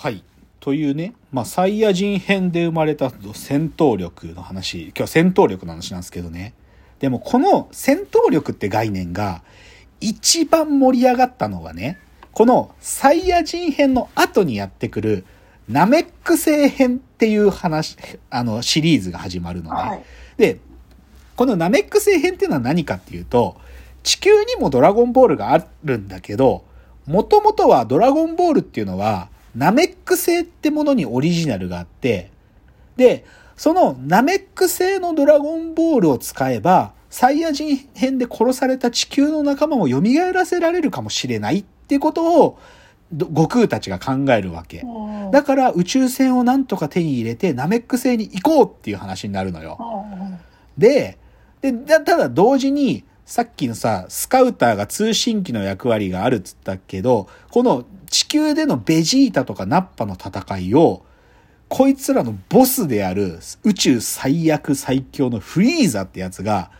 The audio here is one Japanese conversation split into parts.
はい。というね、まあ、サイヤ人編で生まれた戦闘力の話、今日は戦闘力の話なんですけどね。でもこの戦闘力って概念が一番盛り上がったのがね、このサイヤ人編の後にやってくるナメック星編っていう話、あのシリーズが始まるのね。はいで、このナメック星編っていうのは何かっていうと、地球にもドラゴンボールがあるんだけど、もともとはドラゴンボールっていうのは、ナメック星ってものにオリジナルがあって、で、そのナメック星のドラゴンボールを使えば、サイヤ人編で殺された地球の仲間を蘇らせられるかもしれないっていうことを、ど悟空たちが考えるわけ。うんだから宇宙船をなんとか手に入れてナメック星に行こうっていう話になるのよ。うんで、で、だただ同時に、さっきのさ、スカウターが通信機の役割があるっつったけど、この地球でのベジータとかナッパの戦いを、こいつらのボスである宇宙最悪最強のフリーザってやつが、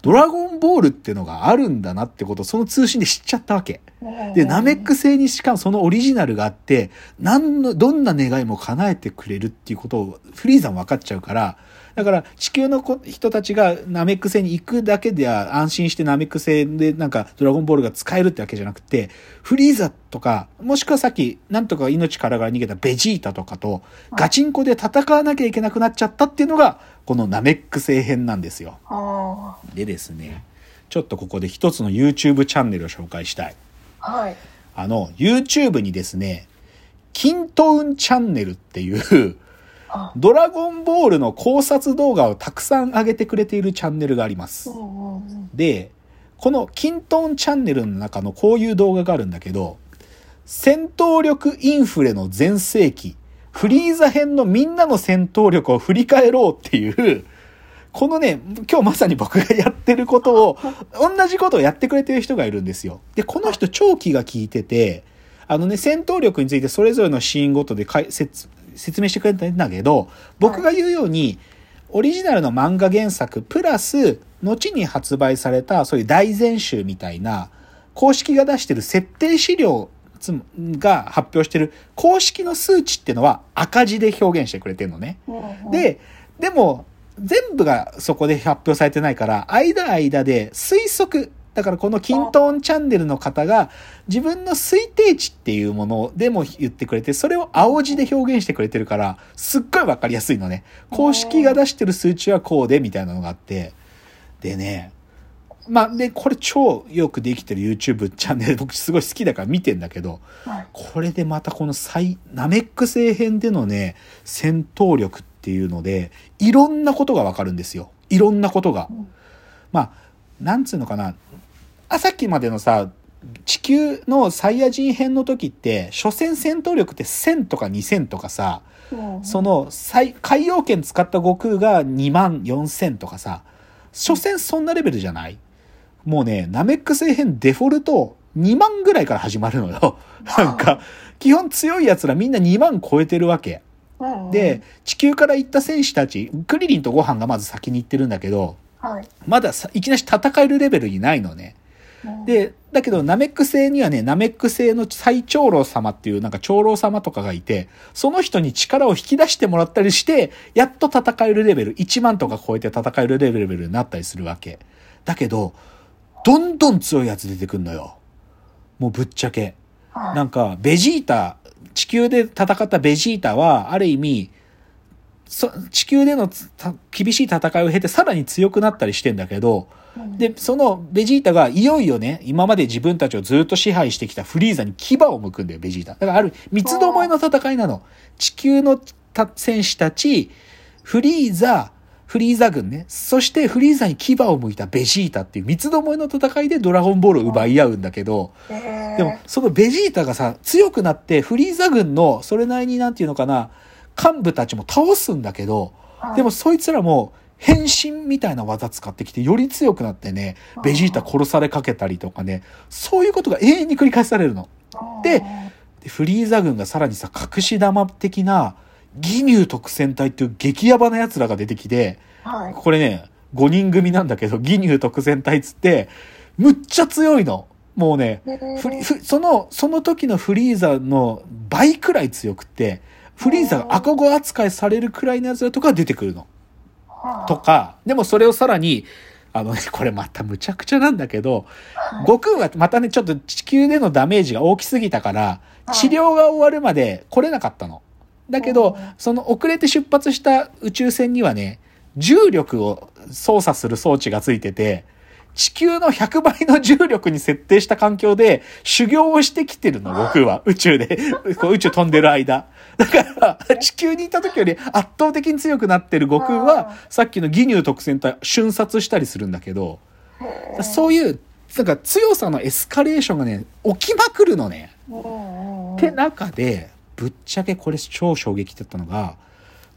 ドラゴンボールっていうのがあるんだなってことをその通信で知っちゃったわけ。うんで、ナメック星にしかもそのオリジナルがあって、何の、どんな願いも叶えてくれるっていうことをフリーザも分かっちゃうから、だから地球の子人たちがナメック星に行くだけでは安心してナメック星でなんかドラゴンボールが使えるってわけじゃなくて、フリーザとか、もしくはさっきなんとか命からが逃げたベジータとかとガチンコで戦わなきゃいけなくなっちゃったっていうのが、このナメック星編なんですよ。あでですね、ちょっとここで一つの YouTube チャンネルを紹介したい。ーはい。あの、YouTube にですね、キントウンチャンネルっていう、あドラゴンボールの考察動画をたくさん上げてくれているチャンネルがあります。で、このキントウンチャンネルの中のこういう動画があるんだけど、戦闘力インフレの全盛期、フリーザ編のみんなの戦闘力を振り返ろうっていう、このね、今日まさに僕がやってることを、同じことをやってくれてる人がいるんですよ。で、この人長期が聞いてて、あのね、戦闘力についてそれぞれのシーンごとでかい説説明してくれたんだけど、僕が言うように、オリジナルの漫画原作、プラス、後に発売された、そういう大全集みたいな、公式が出してる設定資料つが発表してる公式の数値っていうのは赤字で表現してくれてるのね。で、でも、全部がそこで発表されてないから、間間で推測、だからこのキントーンチャンネルの方が自分の推定値っていうものでも言ってくれて、それを青字で表現してくれてるから、すっごいわかりやすいのね。公式が出してる数値はこうで、みたいなのがあって。でね、まあ、で、これ超よくできてる YouTube チャンネル、僕すごい好きだから見てんだけど、はいこれでまたこの最、ナメック星編でのね、戦闘力っていうので、いろんなことがわかるんですよ。いろんなことが。うんまあ、なんつうのかな。あ、さっきまでのさ、地球のサイヤ人編の時って、所詮戦闘力って1000とか2000とかさ、その最海洋圏使った悟空が2万4000とかさ、所詮そんなレベルじゃない？もうね、ナメック星編デフォルト2万ぐらいから始まるのよ。なんか、基本強い奴らみんな2万超えてるわけ。で、地球から行った戦士たち、クリリンとご飯がまず先に行ってるんだけど、はい。まださいきなり戦えるレベルにないのね。うん、で、だけど、ナメック星にはね、ナメック星の最長老様っていうなんか長老様とかがいて、その人に力を引き出してもらったりして、やっと戦えるレベル、1万とか超えて戦えるレベルになったりするわけ。だけど、どんどん強いやつ出てくんのよ。もうぶっちゃけ。はい、なんか、ベジータ、地球で戦ったベジータは、ある意味、そ地球での厳しい戦いを経てさらに強くなったりしてんだけど、うん、で、そのベジータがいよいよね、今まで自分たちをずっと支配してきたフリーザに牙を向くんだよ、ベジータ。だからある、三つどもえの戦いなの。地球のた戦士たち、フリーザ、フリーザ軍ね。そしてフリーザに牙を向いたベジータっていう三つどもえの戦いでドラゴンボールを奪い合うんだけど、えーでも、そのベジータがさ、強くなって、フリーザ軍の、それなりになんていうのかな、幹部たちも倒すんだけど、はいでもそいつらも、変身みたいな技使ってきて、より強くなってね、ベジータ殺されかけたりとかね、そういうことが永遠に繰り返されるの。ででフリーザ軍がさらにさ、隠し玉的な、義乳特戦隊っていう激ヤバな奴らが出てきて、はい。これね、5人組なんだけど、義乳特戦隊っつって、むっちゃ強いの。もうね、その、その時のフリーザの倍くらい強くて、フリーザが赤子扱いされるくらいのやつだとか出てくるの。とか、でもそれをさらに、あのね、これまたむちゃくちゃなんだけど、悟空はまたね、ちょっと地球でのダメージが大きすぎたから、治療が終わるまで来れなかったの。だけどうん、その遅れて出発した宇宙船にはね、重力を操作する装置がついてて、地球の100倍の重力に設定した環境で修行をしてきてるの、悟空は。宇宙で。こう宇宙飛んでる間。だから、地球にいた時より圧倒的に強くなってる悟空は、さっきの義乳特戦隊瞬殺したりするんだけど、そういう、なんか強さのエスカレーションがね、起きまくるのね。って中で、ぶっちゃけこれ超衝撃だったのが、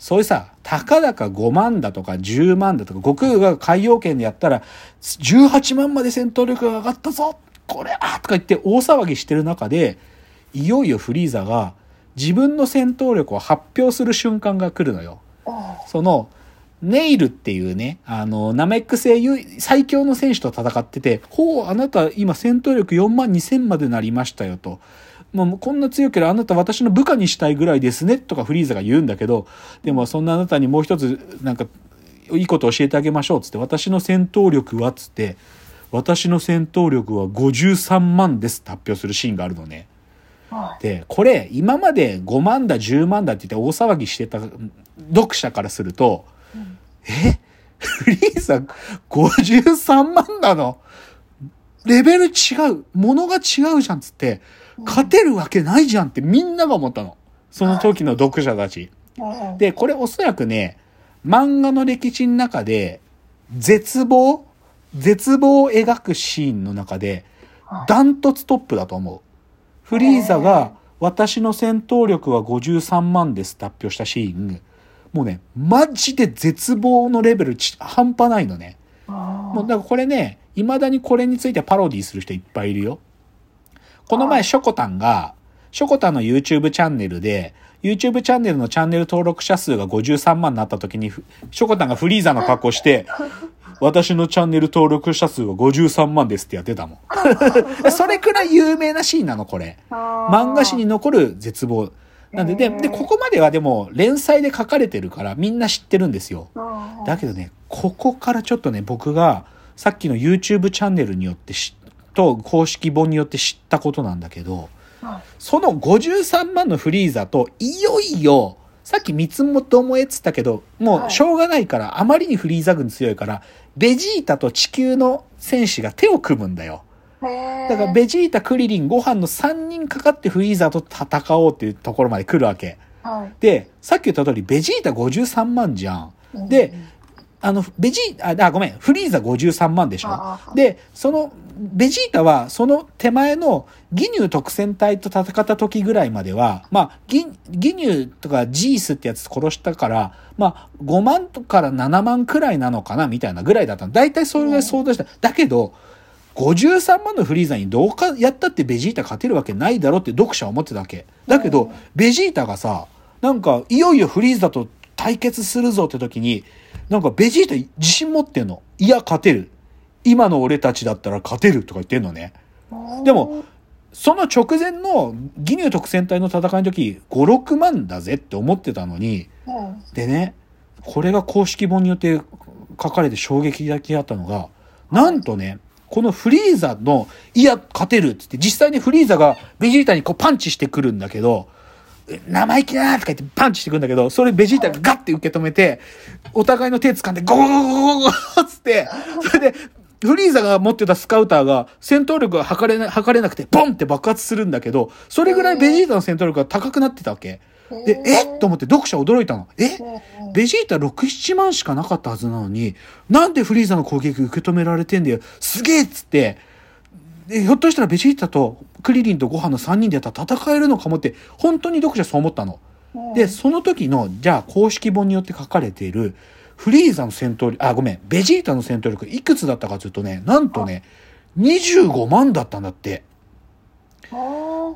そういうさ、たかだか5万だとか10万だとか、悟空が海洋圏でやったら、18万まで戦闘力が上がったぞこれあとか言って大騒ぎしてる中で、いよいよフリーザが自分の戦闘力を発表する瞬間が来るのよ。その、ネイルっていうね、あの、ナメック星唯最強の選手と戦ってて、ほう、あなた今戦闘力4万2000までなりましたよと。もうこんな強ければあなた私の部下にしたいぐらいですねとかフリーザが言うんだけど、でもそんなあなたにもう一つなんかいいこと教えてあげましょうっつって、私の戦闘力はっつって、私の戦闘力は53万ですって発表するシーンがあるのね。で、これ、今まで5万だ、10万だって言って大騒ぎしてた読者からすると、え？フリーザ53万なの？レベル違う。物が違うじゃんっつって、勝てるわけないじゃんってみんなが思ったの。その時の読者たち。で、これおそらくね、漫画の歴史の中で、絶望絶望を描くシーンの中で、ダントツトップだと思う。フリーザが、私の戦闘力は53万ですって発表したシーン、もうね、マジで絶望のレベルち半端ないのね。もうだからこれね、未だにこれについてパロディする人いっぱいいるよ。この前、ショコタンが、ショコタンの YouTube チャンネルで、YouTube チャンネルのチャンネル登録者数が53万になった時に、ふショコタンがフリーザの格好して、私のチャンネル登録者数は53万ですってやってたもん。それくらい有名なシーンなの、これ。漫画史に残る絶望。なんで、で、で、ここまではでも連載で書かれてるからみんな知ってるんですよ。だけどね、ここからちょっとね、僕がさっきの YouTube チャンネルによって知と公式本によって知ったことなんだけど、その53万のフリーザといよいよ、さっき三つ元もえっつったけど、もうしょうがないから、あまりにフリーザ軍強いから、ベジータと地球の戦士が手を組むんだよ。だからベジータ、クリリン、ご飯の3人かかってフリーザと戦おうっていうところまで来るわけ。で、さっき言った通り、ベジータ53万じゃん。で、あの、ベジータ、あ、ごめん、フリーザ53万でしょ。で、その、ベジータは、その手前の義乳特戦隊と戦った時ぐらいまでは、まあ、義義乳とかジースってやつ殺したから、まあ、5万から7万くらいなのかな、みたいなぐらいだったの。大体それぐらい想像した。だけど、53万のフリーザにどうかやったってベジータ勝てるわけないだろって読者は思ってたわけ。だけど、ベジータがさ、なんか、いよいよフリーザと対決するぞって時に、なんかベジータ自信持ってんの。いや、勝てる。今の俺たちだったら勝てるとか言ってんのね。でも、その直前の義乳特戦隊の戦いの時、5、6万だぜって思ってたのに、でね、これが公式本によって書かれて衝撃的だったのが、なんとね、このフリーザの、いや、勝てるってって、実際にフリーザがベジータにこうパンチしてくるんだけど、生意気だなとか言ってパンチしてくるんだけど、それベジータがガッて受け止めて、お互いの手掴んでゴゴゴゴゴゴゴっつって、それで、フリーザが持ってたスカウターが戦闘力が測れな測れなくてボンって爆発するんだけど、それぐらいベジータの戦闘力が高くなってたわけ。で、え？と思って読者驚いたの。え？ベジータ6、7万しかなかったはずなのに、なんでフリーザの攻撃受け止められてんだよ。すげえっつって、でひょっとしたらベジータとクリリンとゴハンの3人でやったら戦えるのかもって、本当に読者そう思ったの。で、その時の、じゃあ公式本によって書かれている、フリーザの戦闘力、あ、ごめん、ベジータの戦闘力いくつだったかというとね、なんとね、25万だったんだって。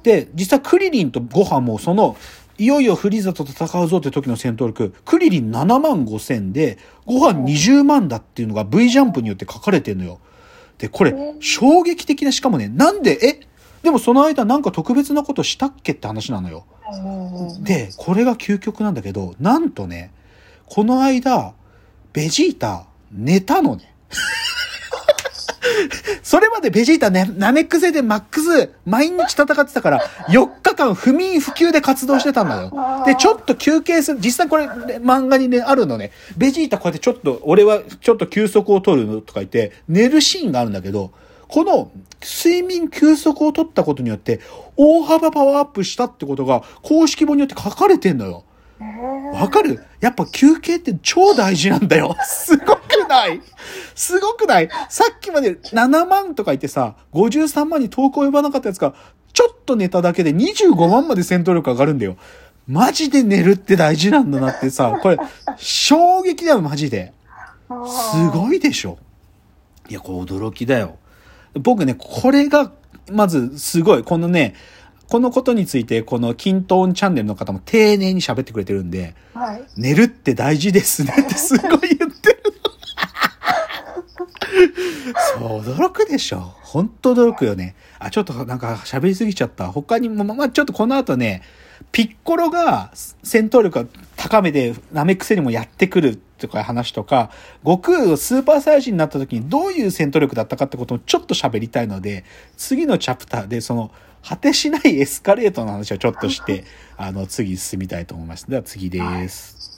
で、実はクリリンとゴハンもその、いよいよフリーザと戦うぞって時の戦闘力、クリリン7万5千で、ゴハン20万だっていうのが V ジャンプによって書かれてるのよ。で、これ、衝撃的な、しかもね、なんで、え、でもその間なんか特別なことしたっけって話なのよ。うんで、これが究極なんだけど、なんとね、この間、ベジータ、寝たのね。それまでベジータね、ナメック星でマックス、毎日戦ってたから、4日間不眠不休で活動してたんだよ。で、ちょっと休憩する、実際これ、ね漫画にね、あるのね。ベジータこうやってちょっと、俺はちょっと休息を取るのとか言って、寝るシーンがあるんだけど、この睡眠休息を取ったことによって、大幅パワーアップしたってことが、公式本によって書かれてんのよ。わかる？やっぱ休憩って超大事なんだよ。すごくない？すごくない？さっきまで7万とか言ってさ、53万に投稿呼ばなかったやつが、ちょっと寝ただけで25万まで戦闘力上がるんだよ。マジで寝るって大事なんだなってさ、これ、衝撃だよ、マジで。すごいでしょ。いや、これ驚きだよ。僕ね、これが、まず、すごい。このね、このことについて、このキントーンチャンネルの方も丁寧に喋ってくれてるんで、はい。寝るって大事ですねってすごい言ってる。そう、驚くでしょ。本当驚くよね。あ、ちょっとなんか喋りすぎちゃった。他にも、まあ、ちょっとこの後ね、ピッコロが戦闘力が高めでナメック星にもやってくるとか話とか、悟空がスーパーサイヤ人になった時にどういう戦闘力だったかってことをちょっと喋りたいので、次のチャプターでその、果てしないエスカレートの話をちょっとして、あの、次進みたいと思います。では次です。